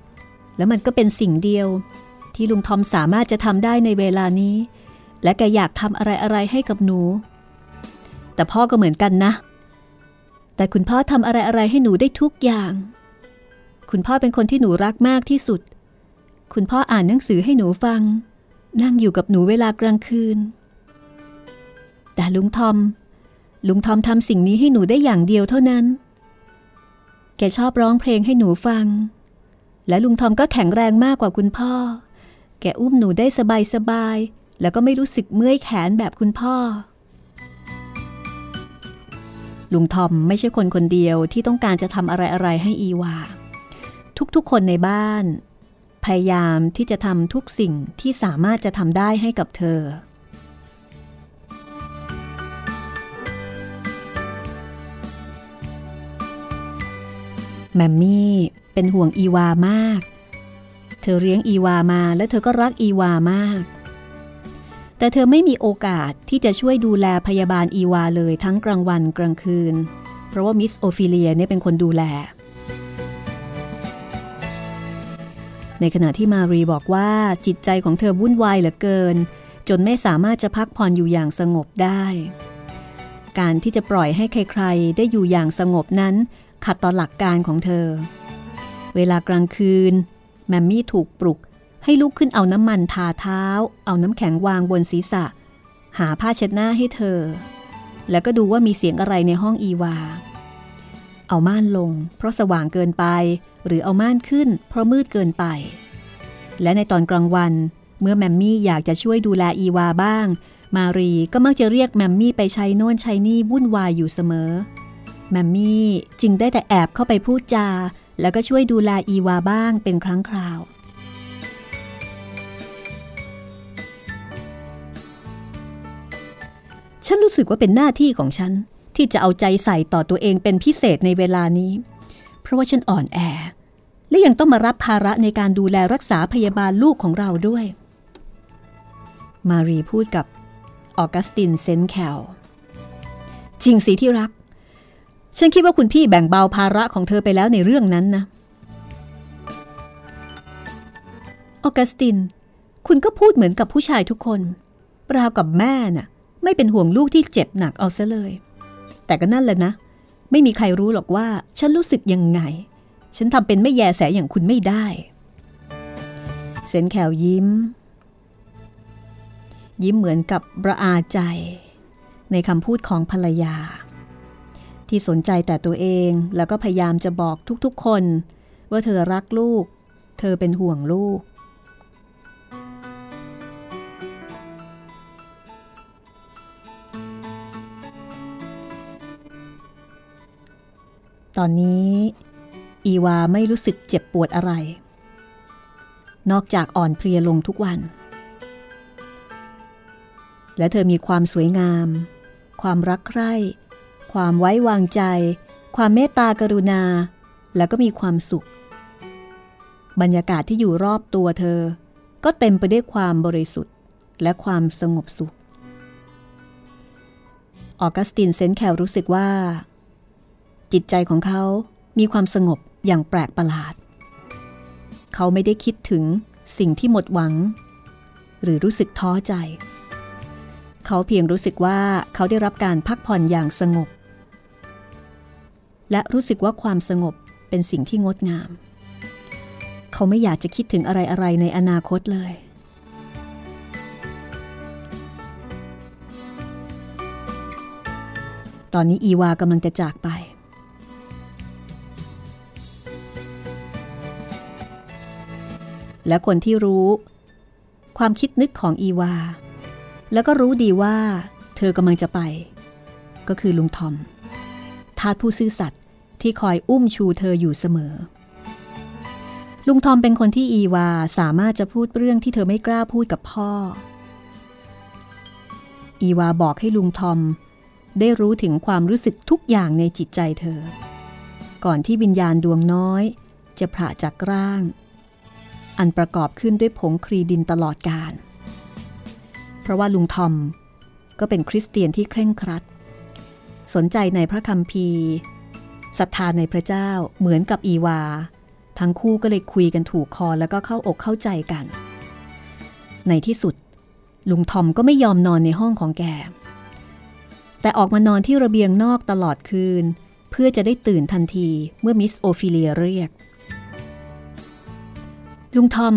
แล้วมันก็เป็นสิ่งเดียว ที่ลุงทอมสามารถจะทำได้ในเวลานี้ และแกอยากทำอะไรอะไรให้กับหนู แต่พ่อก็เหมือนกันนะ แต่คุณพ่อทำอะไรอะไรให้หนูได้ทุกอย่าง คุณพ่อเป็นคนที่หนูรักมากที่สุด คุณพ่ออ่านหนังสือให้หนูฟัง นั่งอยู่กับหนูเวลากลางคืน แต่ลุงทอมลุงทอมทำสิ่งนี้ให้หนูได้อย่างเดียวเท่านั้น แกชอบร้องเพลงให้หนูฟัง และลุงทอมก็แข็งแรงมากกว่าคุณพ่อ แกอุ้มหนูได้สบายสบายๆแล้วก็ไม่รู้สึกเมื่อยแขนแบบคุณพ่อ ลุงทอมไม่ใช่คนคนเดียวที่ต้องการจะทำอะไรอะไรให้อีวา ทุกๆคนในบ้าน พยายามที่จะทำทุกสิ่งที่สามารถจะทำได้ให้กับเธอ แมมมี่เป็นห่วงอีวามาก เธอเลี้ยงอีวามาและเธอก็รักอีวามาก แต่เธอไม่มีโอกาสที่จะช่วยดูแลพยาบาลอีวาเลยทั้งกลางวันกลางคืน เพราะว่ามิสโอฟิเลียเนี่ยเป็นคนดูแล ในขณะที่มารีบอกว่าจิตใจของเธอวุ่นวายเหลือเกิน จนไม่สามารถจะพักผ่อนอยู่อย่างสงบได้การที่จะปล่อยให้ใครๆ ได้อยู่อย่างสงบนั้น ขัดต่อหลักการของเธอ เวลากลางคืน แมมมี่ถูกปลุกให้ลุกขึ้นเอาน้ำมันทาเท้า เอาน้ำแข็งวางบนศีรษะ หาผ้าเช็ดหน้าให้เธอ แล้วก็ดูว่ามีเสียงอะไรในห้องอีวา เอาม่านลง เพราะสว่างเกินไป หรือเอาม่านขึ้น เพราะมืดเกินไป และในตอนกลางวัน เมื่อแมมมี่อยากจะช่วยดูแลอีวาบ้าง มารีก็มักจะเรียกแมมมี่ไปใช้โน่นใช้นี่วุ่นวายอยู่เสมอ แมมมี่จึงได้แต่แอบเข้าไปพูดจา แล้วก็ช่วยดูแลอีวาบ้างเป็นครั้งคราว ฉันรู้สึกว่าเป็นหน้าที่ของฉัน ที่จะเอาใจใส่ต่อตัวเองเป็นพิเศษในเวลานี้ เพราะว่าฉันอ่อนแอ และยังต้องมารับภาระในการดูแลรักษาพยาบาลลูกของเราด้วย มารีพูดกับออกัสตินเซนแคลจริงสิที่รัก ฉันคิดว่าคุณพี่แบ่งเบาภาระของเธอไปแล้วในเรื่องนั้นนะ ออกัสติน คุณก็พูดเหมือนกับผู้ชายทุกคน ราวกับแม่น่ะ ไม่เป็นห่วงลูกที่เจ็บหนักเอาซะเลย แต่ก็นั่นแหละนะ ไม่มีใครรู้หรอกว่าฉันรู้สึกยังไง ฉันทำเป็นไม่แยแสอย่างคุณไม่ได้ เซนแคลยิ้ม ยิ้มเหมือนกับประอาใจ ในคำพูดของภรรยา ที่สนใจแต่ตัวเองแล้วก็พยายามจะบอกทุกๆคน ว่าเธอรักลูก เธอเป็นห่วงลูก ตอนนี้ อีวาไม่รู้สึกเจ็บปวดอะไร นอกจากอ่อนเพลียลงทุกวัน และเธอมีความสวยงาม ความรักใคร่ ความไว้วางใจ ความเมตตากรุณา แล้วก็มีความสุข บรรยากาศที่อยู่รอบตัวเธอ ก็เต็มไปด้วยความบริสุทธิ์ และความสงบสุข ออกัสตินเซนแคลรู้สึกว่า จิตใจของเขา มีความสงบอย่างแปลกประหลาด เขาไม่ได้คิดถึงสิ่งที่หมดหวัง หรือรู้สึกท้อใจ เขาเพียงรู้สึกว่าเขาได้รับการพักผ่อนอย่างสงบ และรู้สึกว่าความสงบเป็นสิ่งที่งดงาม เขาไม่อยากจะคิดถึงอะไรๆในอนาคตเลย ตอนนี้อีวากำลังจะจากไป และคนที่รู้ ความคิดนึกของอีวา แล้วก็รู้ดีว่า เธอกำลังจะไป ก็คือลุงทอม ทาสผู้ซื่อสัตย์ที่คอยอุ้มชูเธออยู่เสมอ ลุงทอมเป็นคนที่อีวาสามารถจะพูดเรื่องที่เธอไม่กล้าพูดกับพ่อ อีวาบอกให้ลุงทอม ได้รู้ถึงความรู้สึกทุกอย่างในจิตใจเธอ ก่อนที่วิญญาณดวงน้อย จะผ่าจากร่าง อันประกอบขึ้นด้วยผงครีดินตลอดกาลเพราะว่าลุงทอมก็เป็นคริสเตียนที่เคร่งครัด สนใจในพระคัมภีร์ศรัทธาในพระเจ้าเหมือนกับอีวา ทั้งคู่ก็เลยคุยกันถูกคอแล้วก็เข้าอกเข้าใจกัน ในที่สุด ลุงทอมก็ไม่ยอมนอนในห้องของแก แต่ออกมานอนที่ระเบียงนอกตลอดคืน เพื่อจะได้ตื่นทันทีเมื่อมิสโอฟิเลียเรียก ลุงทอม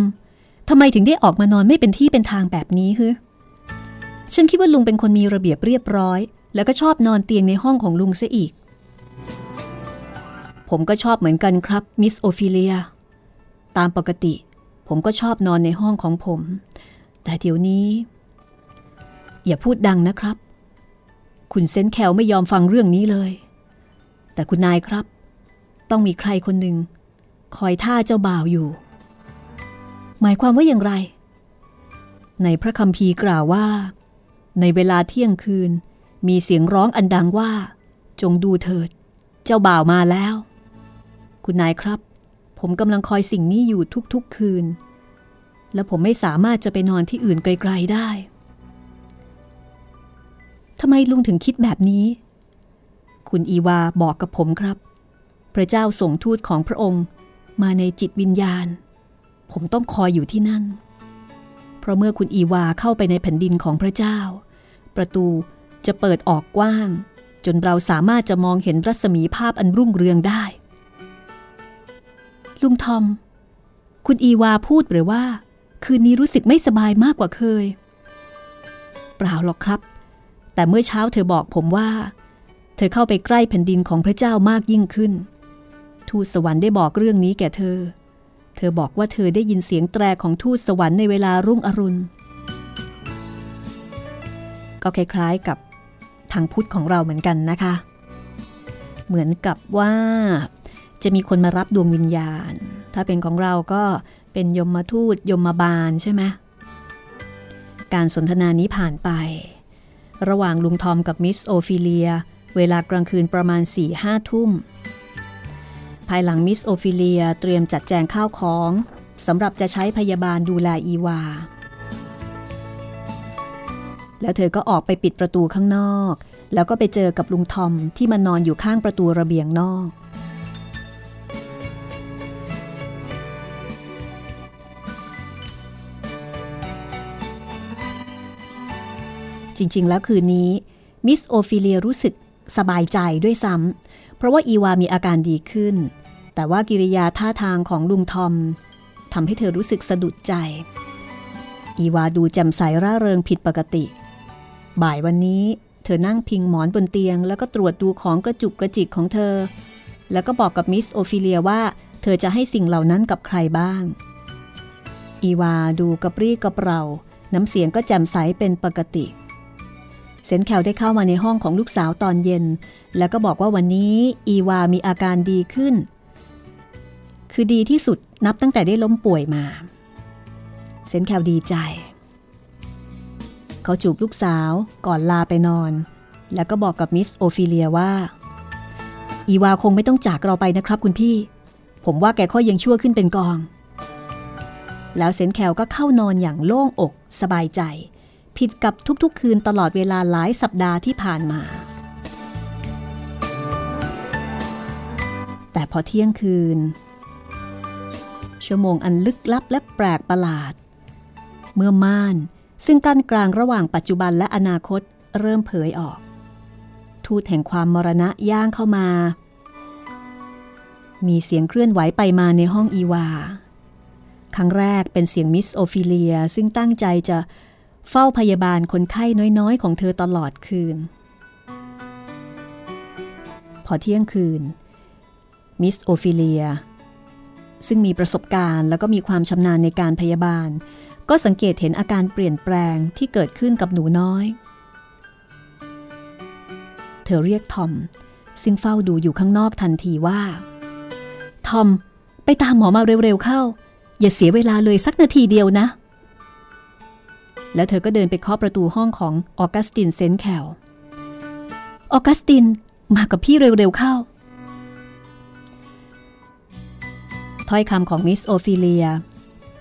ทำไมถึงได้ออกมานอนไม่เป็นที่เป็นทางแบบนี้ฮึฉันคิดว่าลุงเป็นคนมีระเบียบเรียบร้อย แล้วก็ชอบนอนเตียงในห้องของลุงซะอีก ผมก็ชอบเหมือนกันครับมิสโอฟิเลีย ตามปกติ ผมก็ชอบนอนในห้องของผม แต่เดี๋ยวนี้ อย่าพูดดังนะครับ คุณเซนแคลไม่ยอมฟังเรื่องนี้เลย แต่คุณนายครับ ต้องมีใครคนหนึ่งคอยท่าเจ้าบ่าวอยู่ หมายความว่าอย่างไร ในพระคัมภีร์กล่าวว่า ในเวลาเที่ยงคืน มีเสียงร้องอันดังว่า จงดูเถิด เจ้าบ่าวมาแล้ว คุณนายครับ ผมกำลังคอยสิ่งนี้อยู่ทุกๆคืน และผมไม่สามารถจะไปนอนที่อื่นไกลๆได้ทำไมลุงถึงคิดแบบนี้ คุณอีวาบอกกับผมครับ พระเจ้าส่งทูตของพระองค์มาในจิตวิญญาณ ผมต้องคอยอยู่ที่นั่น เพราะเมื่อคุณอีวาเข้าไปในแผ่นดินของพระเจ้า ประตู จะเปิดออกกว้าง จนเราสามารถจะมองเห็นรัศมีภาพอันรุ่งเรืองได้ ลุงทอม คุณอีวาพูดหรือว่า คืนนี้รู้สึกไม่สบายมากกว่าเคย เปล่าหรอกครับ แต่เมื่อเช้าเธอบอกผมว่า เธอเข้าไปใกล้แผ่นดินของพระเจ้ามากยิ่งขึ้น ทูตสวรรค์ได้บอกเรื่องนี้แก่เธอ เธอบอกว่าเธอได้ยินเสียงแตรของทูตสวรรค์ในเวลารุ่งอรุณก็คล้ายๆกับ ทางพุทธของเราเหมือนกันนะคะ เหมือนกับว่าจะมีคนมารับดวงวิญญาณ ถ้าเป็นของเราก็เป็นยมมาทูตยมมาบาลใช่ไหมการสนทนานี้ผ่านไป ระหว่างลุงทอมกับมิสโอฟิเลีย เวลากลางคืนประมาณสี่ห้าทุ่ม ภายหลังมิสโอฟิเลียเตรียมจัดแจงข้าวของสำหรับจะใช้พยาบาลดูแลอีวา แล้วเธอก็ออกไปปิดประตูข้างนอก แล้วก็ไปเจอกับลุงทอมที่มานอนอยู่ข้างประตูระเบียงนอก จริงๆ แล้วคืนนี้ มิสโอฟิเลียรู้สึกสบายใจด้วยซ้ำ เพราะว่าอีวามีอาการดีขึ้น แต่ว่ากิริยาท่าทางของลุงทอมทำให้เธอรู้สึกสะดุดใจ อีวาดูแจ่มใสร่าเริงผิดปกติ บ่ายวันนี้เธอนั่งพิงหมอนบนเตียง แล้วก็ตรวจดูของกระจุกกระจิกของเธอ แล้วก็บอกกับมิสโอฟิเลียว่า เธอจะให้สิ่งเหล่านั้นกับใครบ้าง อีวาดูกระปรี้กระเปร่า น้ำเสียงก็แจ่มใสเป็นปกติเซนแคลได้เข้ามาในห้องของลูกสาวตอนเย็น แล้วก็บอกว่าวันนี้อีวามีอาการดีขึ้น คือดีที่สุดนับตั้งแต่ได้ล้มป่วยมา เซนแคลดีใจ เขาจูบลูกสาวก่อนลาไปนอน แล้วก็บอกกับมิสโอฟิเลียว่า อีวาคงไม่ต้องจากเราไปนะครับคุณพี่ ผมว่าแกค่อยยังชั่วขึ้นเป็นกอง แล้วเซนแคลก็เข้านอนอย่างโล่งอก สบายใจ ผิดกับทุกๆ คืนตลอดเวลาหลายสัปดาห์ที่ผ่านมา แต่พอเที่ยงคืน ชั่วโมงอันลึกลับและแปลกประหลาด เมื่อม่าน ซึ่งกั้นกลางระหว่างปัจจุบันและอนาคตเริ่มเผยออก ทูตแห่งความมรณะย่างเข้ามา มีเสียงเคลื่อนไหวไปมาในห้องอีวา ครั้งแรกเป็นเสียงมิสโอฟิเลียซึ่งตั้งใจจะเฝ้าพยาบาลคนไข้น้อยๆ ของเธอตลอดคืน พอเที่ยงคืน มิสโอฟิเลีย ซึ่งมีประสบการณ์แล้วก็มีความชำนาญในการพยาบาล ก็สังเกตเห็นอาการเปลี่ยนแปลงที่เกิดขึ้นกับหนูน้อย เธอเรียกทอม ซึ่งเฝ้าดูอยู่ข้างนอกทันทีว่า ทอม ไปตามหมอมาเร็วๆเข้า อย่าเสียเวลาเลยสักนาทีเดียวนะ แล้วเธอก็เดินไปเคาะประตูห้องของออกัสตินเซนแคลออกัสตินมากับพี่เร็วๆเข้า ถ้อยคำของมิสโอฟิเลีย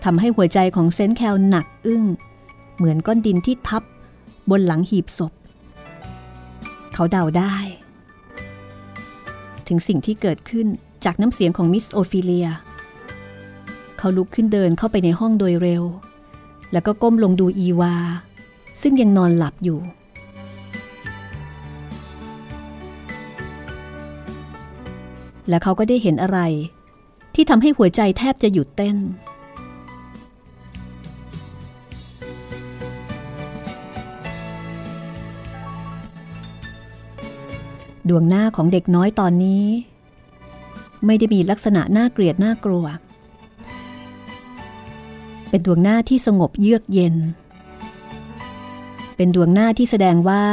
ทำให้หัวใจของเซนแคลหนักอึ้ง เหมือนก้อนดินที่ทับบนหลังหีบศพ เขาเดาได้ ถึงสิ่งที่เกิดขึ้นจากน้ำเสียงของมิสโอฟิเลีย เขาลุกขึ้นเดินเข้าไปในห้องโดยเร็ว แล้วก็ก้มลงดูอีวา ซึ่งยังนอนหลับอยู่ และเขาก็ได้เห็นอะไร ที่ทำให้หัวใจแทบจะหยุดเต้น ดวงหน้าของเด็กน้อยตอนนี้ ไม่ได้มีลักษณะน่าเกลียดน่ากลัว เป็นดวงหน้าที่สงบเยือกเย็น เป็นดวงหน้าที่แสดงว่า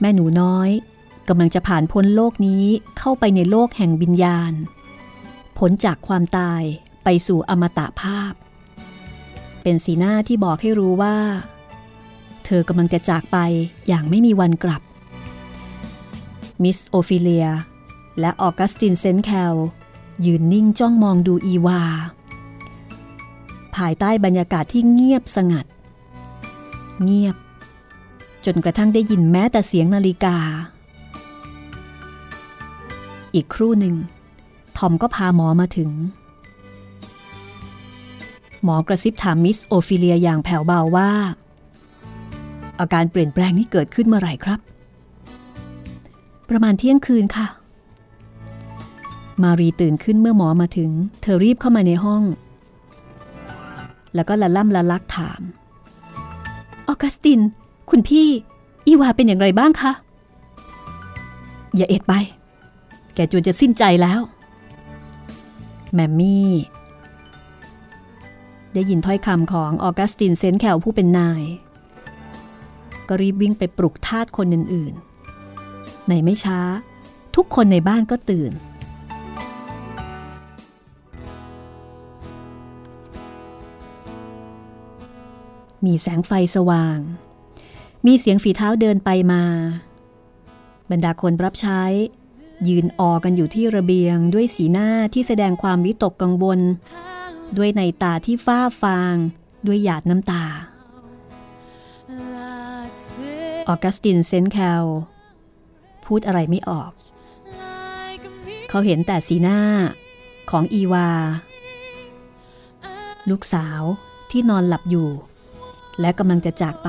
แม่หนูน้อยกำลังจะผ่านพ้นโลกนี้เข้าไปในโลกแห่งวิญญาณพ้นจากความตายไปสู่อมตภาพ เป็นสีหน้าที่บอกให้รู้ว่า เธอกำลังจะจากไปอย่างไม่มีวันกลับ มิสโอฟิเลีย และออกัสตินเซนแคล ยืนนิ่งจ้องมองดูอีวา ภายใต้บรรยากาศที่เงียบสงัด เงียบ จนกระทั่งได้ยินแม้แต่เสียงนาฬิกา อีกครู่หนึ่งทอมก็พาหมอมาถึง หมอกระซิบถามมิสโอฟิเลียอย่างแผ่วเบาว่า อาการเปลี่ยนแปลงนี้เกิดขึ้นเมื่อไหร่ครับ ประมาณเที่ยงคืนค่ะ มารีตื่นขึ้นเมื่อหมอมาถึง เธอรีบเข้ามาในห้อง แล้วก็ละล่ำละลักถาม ออกัสติน คุณพี่ อีวาเป็นอย่างไรบ้างคะ อย่าเอ็ดไป แกจวนจะสิ้นใจแล้ว แมมมี่ได้ยินถ้อยคำของออกัสตินเซนแคลผู้เป็นนาย ก็รีบวิ่งไปปลุกทาสคนอื่นๆ ในไม่ช้า ทุกคนในบ้านก็ตื่น มีแสงไฟสว่าง มีเสียงฝีเท้าเดินไปมา บรรดาคนรับใช้ ยืนออกันอยู่ที่ระเบียงด้วยสีหน้าที่แสดงความวิตกกังวล ด้วยในตาที่ฟ้าฟาง ด้วยหยาดน้ำตาออกัสตินเซนแคล พูดอะไรไม่ออก เขาเห็นแต่สีหน้าของอีวา ลูกสาวที่นอนหลับอยู่ และกำลังจะจากไป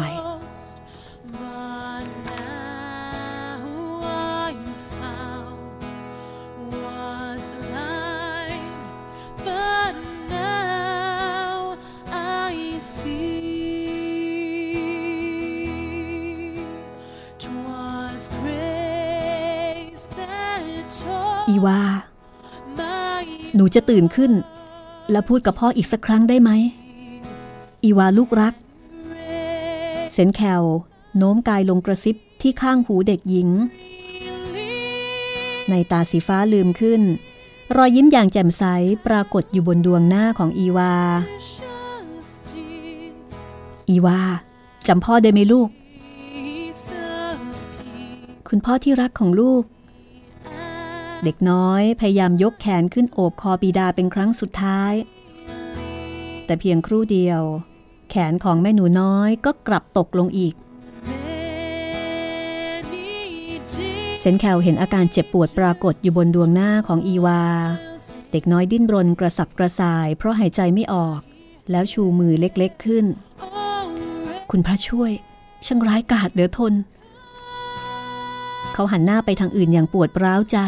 นูจะตื่นขึ้น และพูดกับพ่ออีกสักครั้งได้ไหม อีวาลูกรัก เซนแคลโน้มกายลงกระซิบที่ข้างหูเด็กหญิง ในตาสีฟ้าลืมขึ้น รอยยิ้มอย่างแจ่มใสปรากฏอยู่บนดวงหน้าของอีวา อีวาจำพ่อได้ไหมลูก คุณพ่อที่รักของลูก เด็กน้อยพยายามยกแขนขึ้นโอบคอบิดาเป็นครั้งสุดท้าย แต่เพียงครู่เดียว แขนของแม่หนูน้อยก็กลับตกลงอีกเซนแคลเห็นอาการเจ็บปวดปรากฏอยู่บนดวงหน้าของอีวา เด็กน้อยดิ้นรนกระสับกระส่าย เพราะหายใจไม่ออก แล้วชูมือเล็กๆขึ้น คุณพระช่วย ช่างร้ายกาจเหลือทน เขาหันหน้าไปทางอื่นอย่างปวดร้าวใจ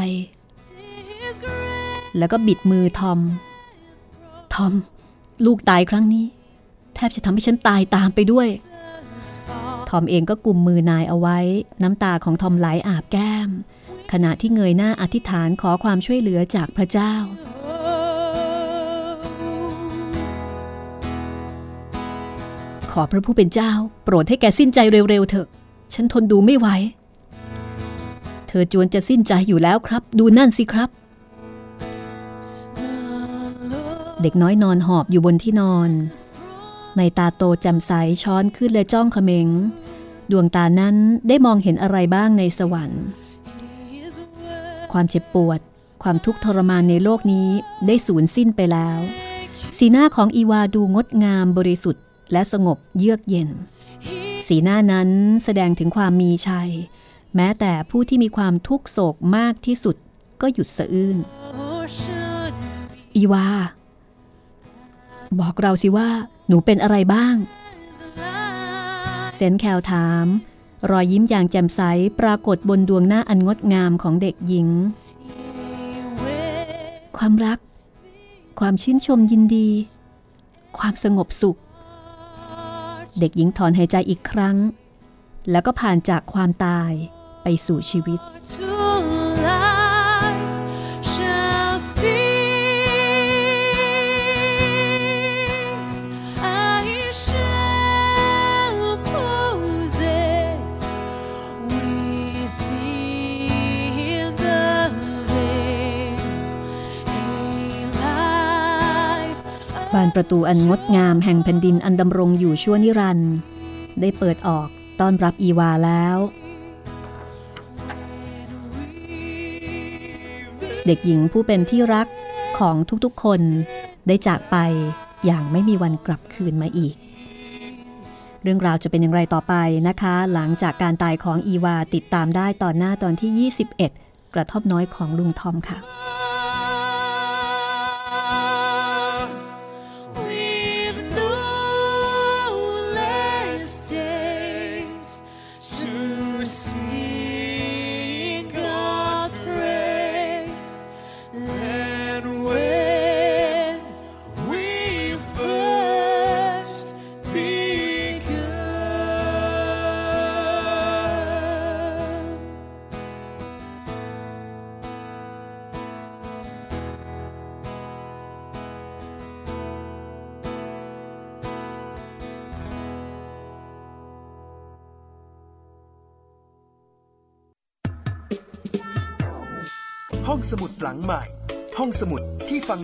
แล้วก็บิดมือทอม ทอม ลูกตายครั้งนี้ แทบจะทำให้ฉันตายตามไปด้วย ทอมเองก็กุมมือนายเอาไว้ น้ำตาของทอมไหลอาบแก้ม ขณะที่เงยหน้าอธิษฐานขอความช่วยเหลือจากพระเจ้า ขอพระผู้เป็นเจ้า โปรดให้แกสิ้นใจเร็วๆเถอะ ฉันทนดูไม่ไหว เธอจวนจะสิ้นใจอยู่แล้วครับ ดูนั่นสิครับ เด็กน้อยนอนหอบอยู่บนที่นอน ในตาโตแจ่มใสช้อนขึ้นและจ้องเขมง ดวงตานั้นได้มองเห็นอะไรบ้างในสวรรค์ ความเจ็บปวด ความทุกข์ทรมานในโลกนี้ได้สูญสิ้นไปแล้ว สีหน้าของอีวาดูงดงามบริสุทธิ์ และสงบเยือกเย็น สีหน้านั้นแสดงถึงความมีชัย แม้แต่ผู้ที่มีความทุกโศกมากที่สุดก็หยุดสะอื้นอีวา บอกเราสิว่า หนูเป็นอะไรบ้าง เซนแคลถาม รอยยิ้มอย่างแจ่มใสปรากฏบนดวงหน้าอันงดงามของเด็กหญิง ความรัก ความชื่นชมยินดี ความสงบสุข เด็กหญิงถอนหายใจอีกครั้ง แล้วก็ผ่านจากความตายไปสู่ชีวิต บานประตูอันงดงามแห่งแผ่นดินอันดำรงอยู่ชั่วนิรันด์ได้เปิดออกต้อนรับอีวาแล้ว เด็กหญิงผู้เป็นที่รักของทุกๆคนได้จากไปอย่างไม่มีวันกลับคืนมาอีก เรื่องราวจะเป็นอย่างไรต่อไปนะคะ หลังจากการตายของอีวาติดตามได้ตอนหน้าตอนที่ 21 กระท่อมน้อยของลุงทอมค่ะ